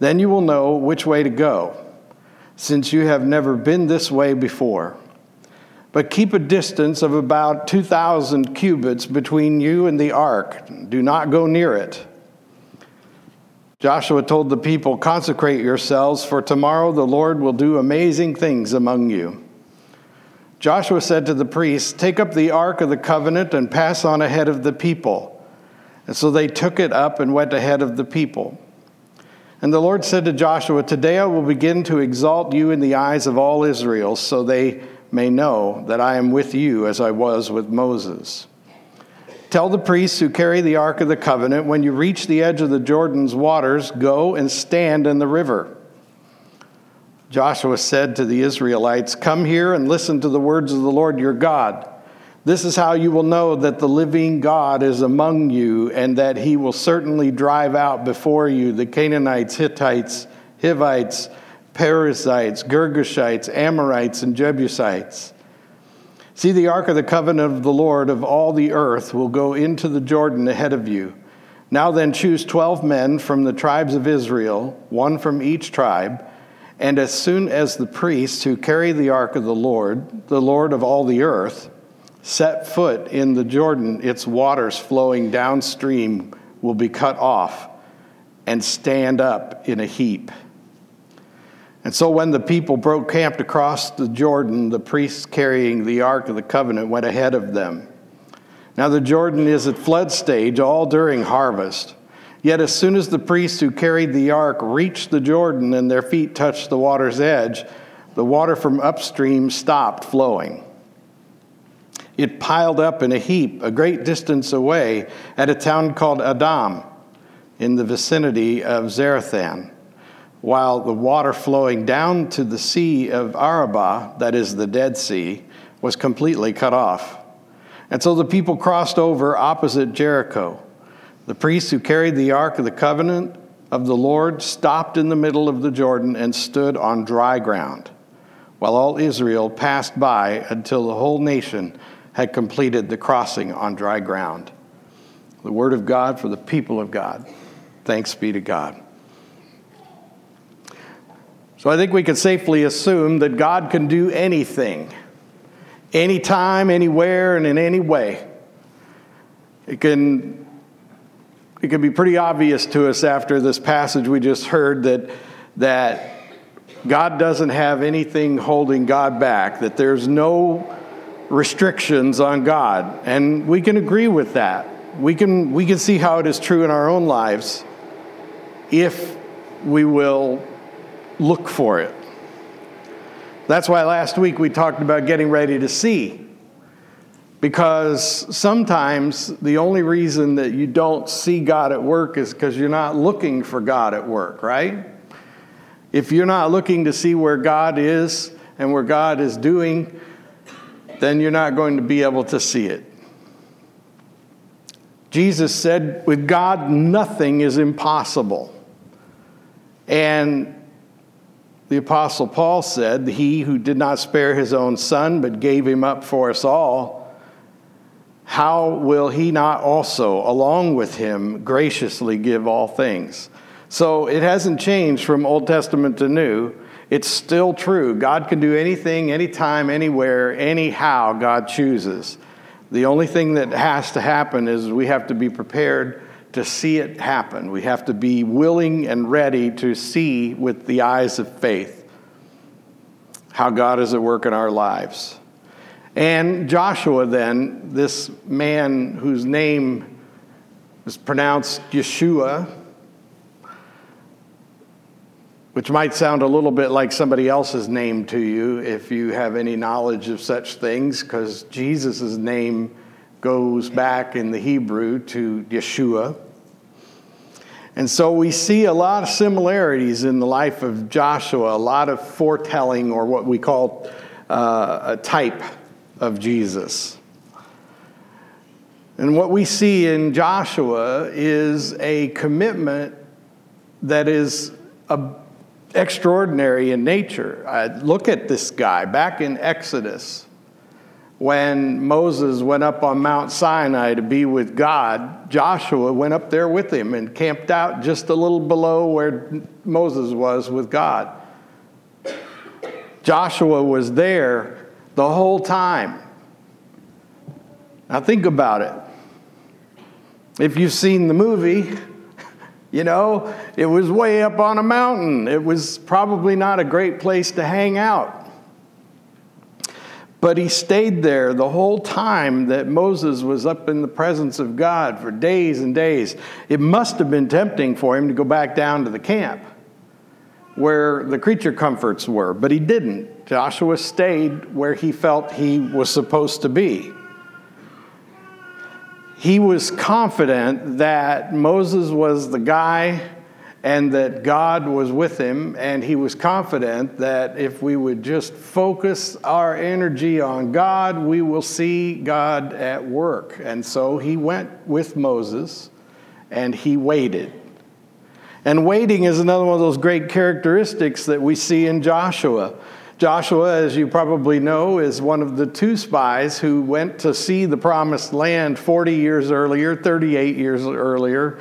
Then you will know which way to go, since you have never been this way before. But keep a distance of about 2,000 cubits between you and the ark. Do not go near it. Joshua told the people, Consecrate yourselves, for tomorrow the Lord will do amazing things among you. Joshua said to the priests, Take up the ark of the covenant and pass on ahead of the people. And so they took it up and went ahead of the people. And the Lord said to Joshua, Today I will begin to exalt you in the eyes of all Israel, so they may know that I am with you as I was with Moses. Tell the priests who carry the Ark of the Covenant, when you reach the edge of the Jordan's waters, go and stand in the river. Joshua said to the Israelites, Come here and listen to the words of the Lord your God. This is how you will know that the living God is among you, and that he will certainly drive out before you the Canaanites, Hittites, Hivites, Perizzites, Girgashites, Amorites, and Jebusites. See, the ark of the covenant of the Lord of all the earth will go into the Jordan ahead of you. Now then, choose 12 men from the tribes of Israel, one from each tribe. And as soon as the priests who carry the ark of the Lord, the Lord of all the earth, set foot in the Jordan, its waters flowing downstream will be cut off and stand up in a heap. And so when the people broke camp across the Jordan, the priests carrying the Ark of the Covenant went ahead of them. Now the Jordan is at flood stage all during harvest. Yet as soon as the priests who carried the ark reached the Jordan and their feet touched the water's edge, the water from upstream stopped flowing. It piled up in a heap a great distance away at a town called Adam in the vicinity of Zarethan, while the water flowing down to the Sea of Arabah, that is the Dead Sea, was completely cut off. And so the people crossed over opposite Jericho. The priests who carried the Ark of the Covenant of the Lord stopped in the middle of the Jordan and stood on dry ground, while all Israel passed by until the whole nation had completed the crossing on dry ground. The word of God for the people of God. Thanks be to God. So I think we can safely assume that God can do anything, anytime, anywhere, and in any way. It can, it can be pretty obvious to us after this passage we just heard that, that God doesn't have anything holding God back, that there's no restrictions on God. And we can agree with that. We can, we can see how it is true in our own lives if we will look for it. That's why last week we talked about getting ready to see. Because sometimes the only reason that you don't see God at work is because you're not looking for God at work, right? If you're not looking to see where God is and where God is doing, then you're not going to be able to see it. Jesus said, with God, nothing is impossible. And the Apostle Paul said, He who did not spare his own son, but gave him up for us all, how will he not also, along with him, graciously give all things? So it hasn't changed from Old Testament to New. It's still true. God can do anything, anytime, anywhere, anyhow God chooses. The only thing that has to happen is we have to be prepared to see it happen. We have to be willing and ready to see with the eyes of faith how God is at work in our lives. And Joshua, then, this man whose name is pronounced Yeshua, which might sound a little bit like somebody else's name to you if you have any knowledge of such things, because Jesus' name goes back in the Hebrew to Yeshua. And so we see a lot of similarities in the life of Joshua, a lot of foretelling, or what we call uh, a type of Jesus. And what we see in Joshua is a commitment that is a, extraordinary in nature. Look at this guy back in Exodus when Moses went up on Mount Sinai to be with God, Joshua went up there with him and camped out just a little below where Moses was with God. Joshua was there the whole time. Now, think about it. If you've seen the movie, you know, it was way up on a mountain. It was probably not a great place to hang out. But he stayed there the whole time that Moses was up in the presence of God for days and days. It must have been tempting for him to go back down to the camp where the creature comforts were, but he didn't. Joshua stayed where he felt he was supposed to be. He was confident that Moses was the guy and that God was with him, and he was confident that if we would just focus our energy on God, we will see God at work. And so he went with Moses and he waited. And waiting is another one of those great characteristics that we see in Joshua. Joshua, as you probably know, is one of the two spies who went to see the promised land 40 years earlier, 38 years earlier,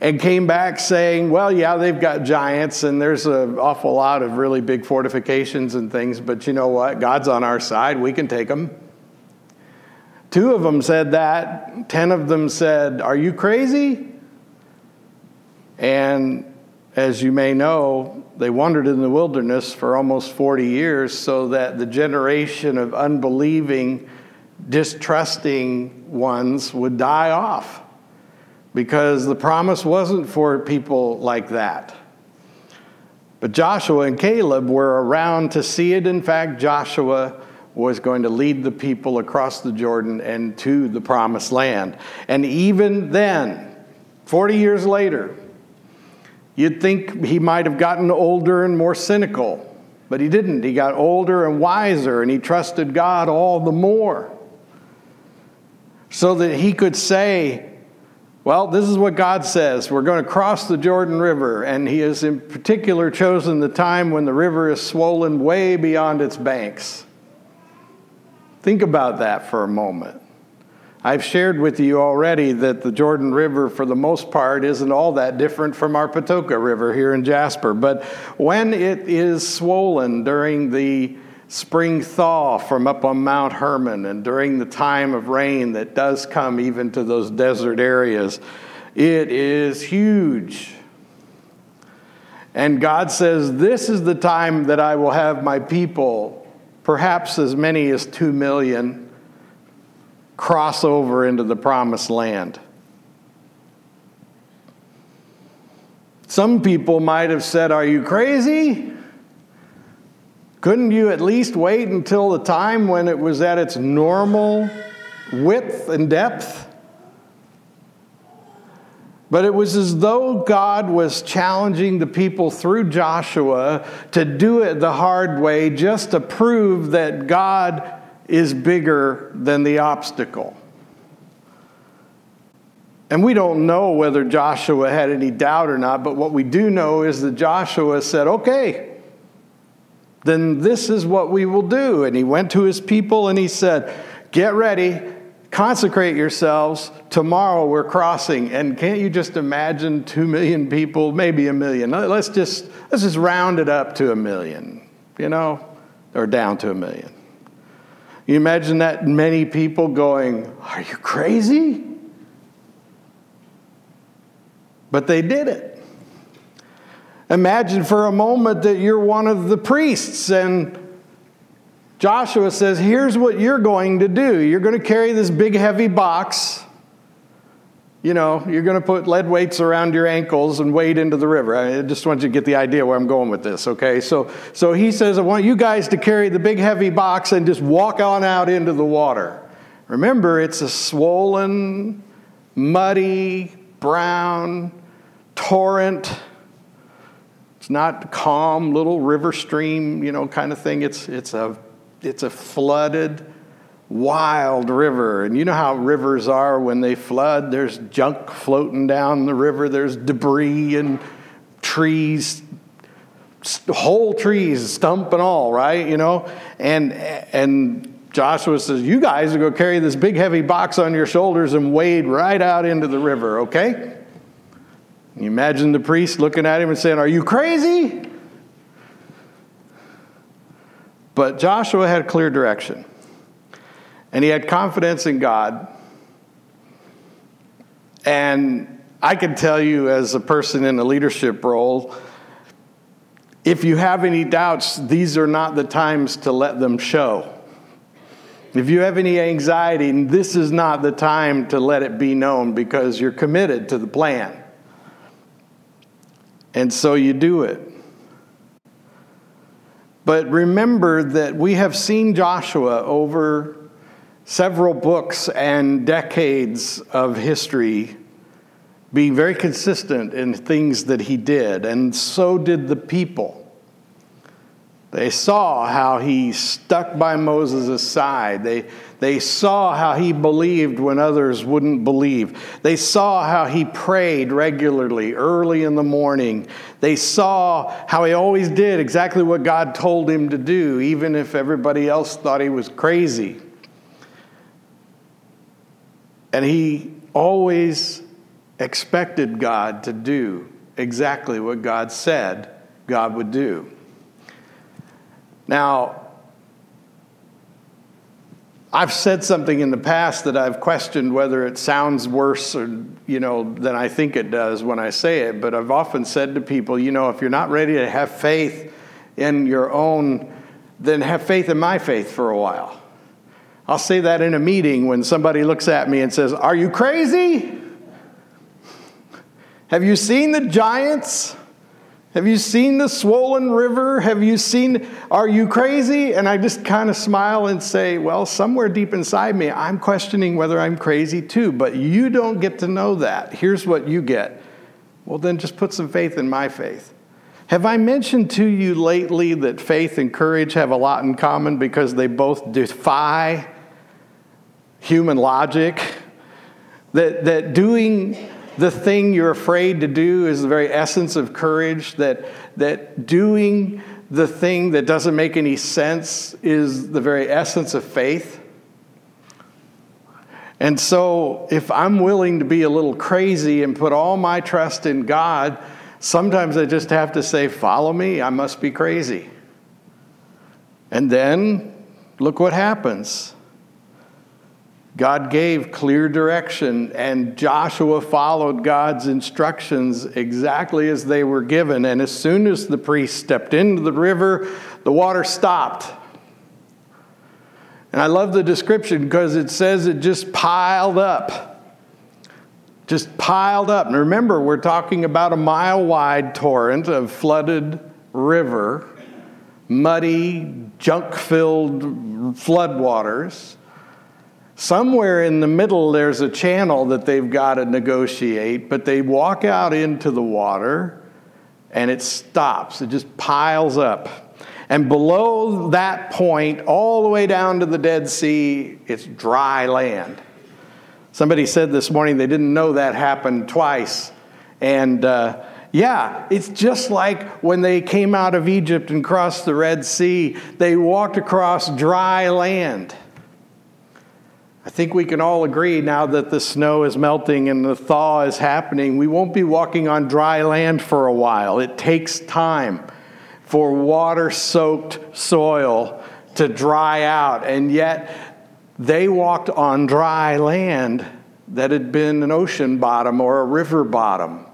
and came back saying, well, yeah, they've got giants and there's an awful lot of really big fortifications and things, but you know what? God's on our side. We can take them. Two of them said that. Ten of them said, Are you crazy? And as you may know, they wandered in the wilderness for almost 40 years so that the generation of unbelieving, distrusting ones would die off because the promise wasn't for people like that. But Joshua and Caleb were around to see it. In fact, Joshua was going to lead the people across the Jordan and to the promised land. And even then, 40 years later, you'd think he might have gotten older and more cynical, but he didn't. He got older and wiser, and he trusted God all the more. So that he could say, well, this is what God says. We're going to cross the Jordan River, and He has in particular chosen the time when the river is swollen way beyond its banks. Think about that for a moment. I've shared with you already that the Jordan River, for the most part, isn't all that different from our Patoka River here in Jasper. But when it is swollen during the spring thaw from up on Mount Hermon, and during the time of rain that does come even to those desert areas, it is huge. And God says, This is the time that I will have my people, perhaps as many as two million, cross over into the promised land. Some people might have said, Are you crazy? Couldn't you at least wait until the time when it was at its normal width and depth? But it was as though God was challenging the people through Joshua to do it the hard way just to prove that God is bigger than the obstacle. And we don't know whether Joshua had any doubt or not, but what we do know is that Joshua said, okay, then this is what we will do. And he went to his people and he said, Get ready, consecrate yourselves. Tomorrow we're crossing. And can't you just imagine two million people, maybe a million? Let's just, let's just round it up to a million, you know, or down to a million. You imagine that many people going, Are you crazy? But they did it. Imagine for a moment that you're one of the priests and Joshua says, Here's what you're going to do. You're going to carry this big, heavy box. You know, you're going to put lead weights around your ankles and wade into the river. I just want you to get the idea where I'm going with this, okay? So, so he says, I want you guys to carry the big, heavy box and just walk on out into the water. Remember, it's a swollen, muddy, brown, torrent. It's not calm little river stream, you know, kind of thing. It's, it's, a, it's a flooded, wild river. And you know how rivers are when they flood? There's junk floating down the river, there's debris and trees, whole trees, stump and all, right? You know? And, and Joshua says, You guys are going to carry this big heavy box on your shoulders and wade right out into the river, okay? You imagine the priest looking at him and saying, Are you crazy? But Joshua had clear direction, and he had confidence in God. And I can tell you, as a person in a leadership role, if you have any doubts, these are not the times to let them show. If you have any anxiety, this is not the time to let it be known because you're committed to the plan. And so you do it. But remember that we have seen Joshua over several books and decades of history be very consistent in things that he did, and so did the people. They saw how he stuck by Moses' side. They, they saw how he believed when others wouldn't believe. They saw how he prayed regularly, early in the morning. They saw how he always did exactly what God told him to do, even if everybody else thought he was crazy. And he always expected God to do exactly what God said God would do. Now, I've said something in the past that I've questioned whether it sounds worse or, you know, than I think it does when I say it, but I've often said to people, you know, if you're not ready to have faith in your own, then have faith in my faith for a while. I'll say that in a meeting when somebody looks at me and says, Are you crazy? Have you seen the giants? Have you seen the swollen river? Have you seen, are you crazy? And I just kind of smile and say, well, somewhere deep inside me, I'm questioning whether I'm crazy too, but you don't get to know that. Here's what you get. Well, then just put some faith in my faith. Have I mentioned to you lately that faith and courage have a lot in common because they both defy human logic? That, that doing the thing you're afraid to do is the very essence of courage, that, that doing the thing that doesn't make any sense is the very essence of faith. And so, if I'm willing to be a little crazy and put all my trust in God, sometimes I just have to say, Follow me, I must be crazy. And then, look what happens. God gave clear direction, and Joshua followed God's instructions exactly as they were given. And as soon as the priest stepped into the river, the water stopped. And I love the description because it says it just piled up. Just piled up. And remember, we're talking about a mile wide torrent of flooded river, muddy, junk filled floodwaters. Somewhere in the middle, there's a channel that they've got to negotiate, but they walk out into the water and it stops. It just piles up. And below that point, all the way down to the Dead Sea, it's dry land. Somebody said this morning they didn't know that happened twice. And uh, yeah, it's just like when they came out of Egypt and crossed the Red Sea, they walked across dry land. I think we can all agree now that the snow is melting and the thaw is happening, we won't be walking on dry land for a while. It takes time for water soaked soil to dry out. And yet, they walked on dry land that had been an ocean bottom or a river bottom.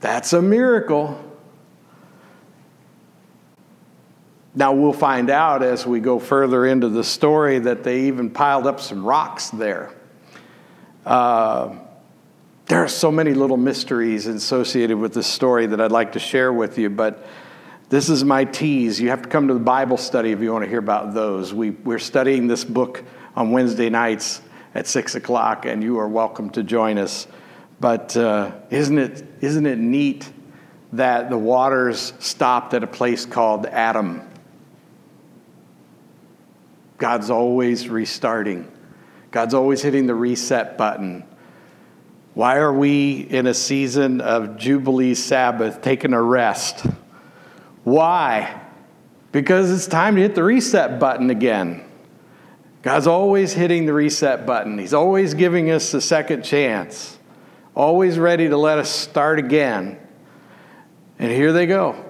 That's a miracle. Now, we'll find out as we go further into the story that they even piled up some rocks there. Uh, there are so many little mysteries associated with this story that I'd like to share with you, but this is my tease. You have to come to the Bible study if you want to hear about those. We, we're studying this book on Wednesday nights at 6 o'clock, and you are welcome to join us. But uh, isn't, it, isn't it neat that the waters stopped at a place called Adam? God's always restarting, God's always hitting the reset button. Why are we in a season of Jubilee Sabbath taking a rest? Why? Because it's time to hit the reset button again. God's always hitting the reset button. He's always giving us a second chance, always ready to let us start again. And here they go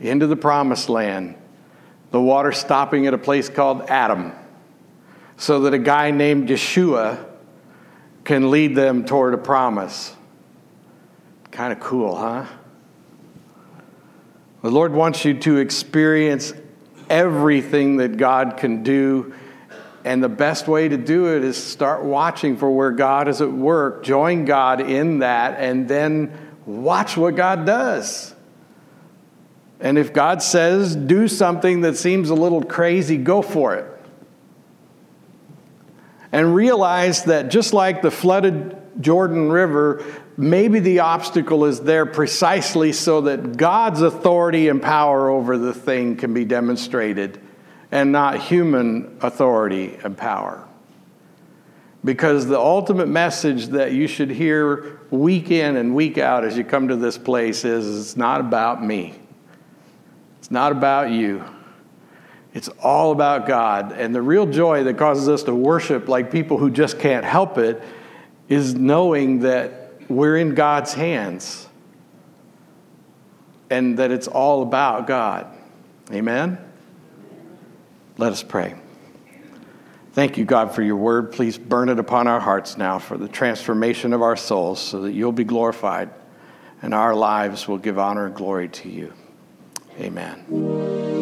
into the promised land. The water stopping at a place called Adam, so that a guy named Yeshua can lead them toward a promise. Kind of cool, huh? The Lord wants you to experience everything that God can do. And the best way to do it is start watching for where God is at work, join God in that, and then watch what God does. And if God says, do something that seems a little crazy, go for it and realize that just like the flooded Jordan River, maybe the obstacle is there precisely so that God's authority and power over the thing can be demonstrated and not human authority and power. Because the ultimate message that you should hear week in and week out as you come to this place is it's not about me. It's not about you. It's all about God. And the real joy that causes us to worship like people who just can't help it is knowing that we're in God's hands and that it's all about God. Amen? Let us pray. Thank you, God, for your word. Please burn it upon our hearts now for the transformation of our souls so that you'll be glorified and our lives will give honor and glory to you. Amen.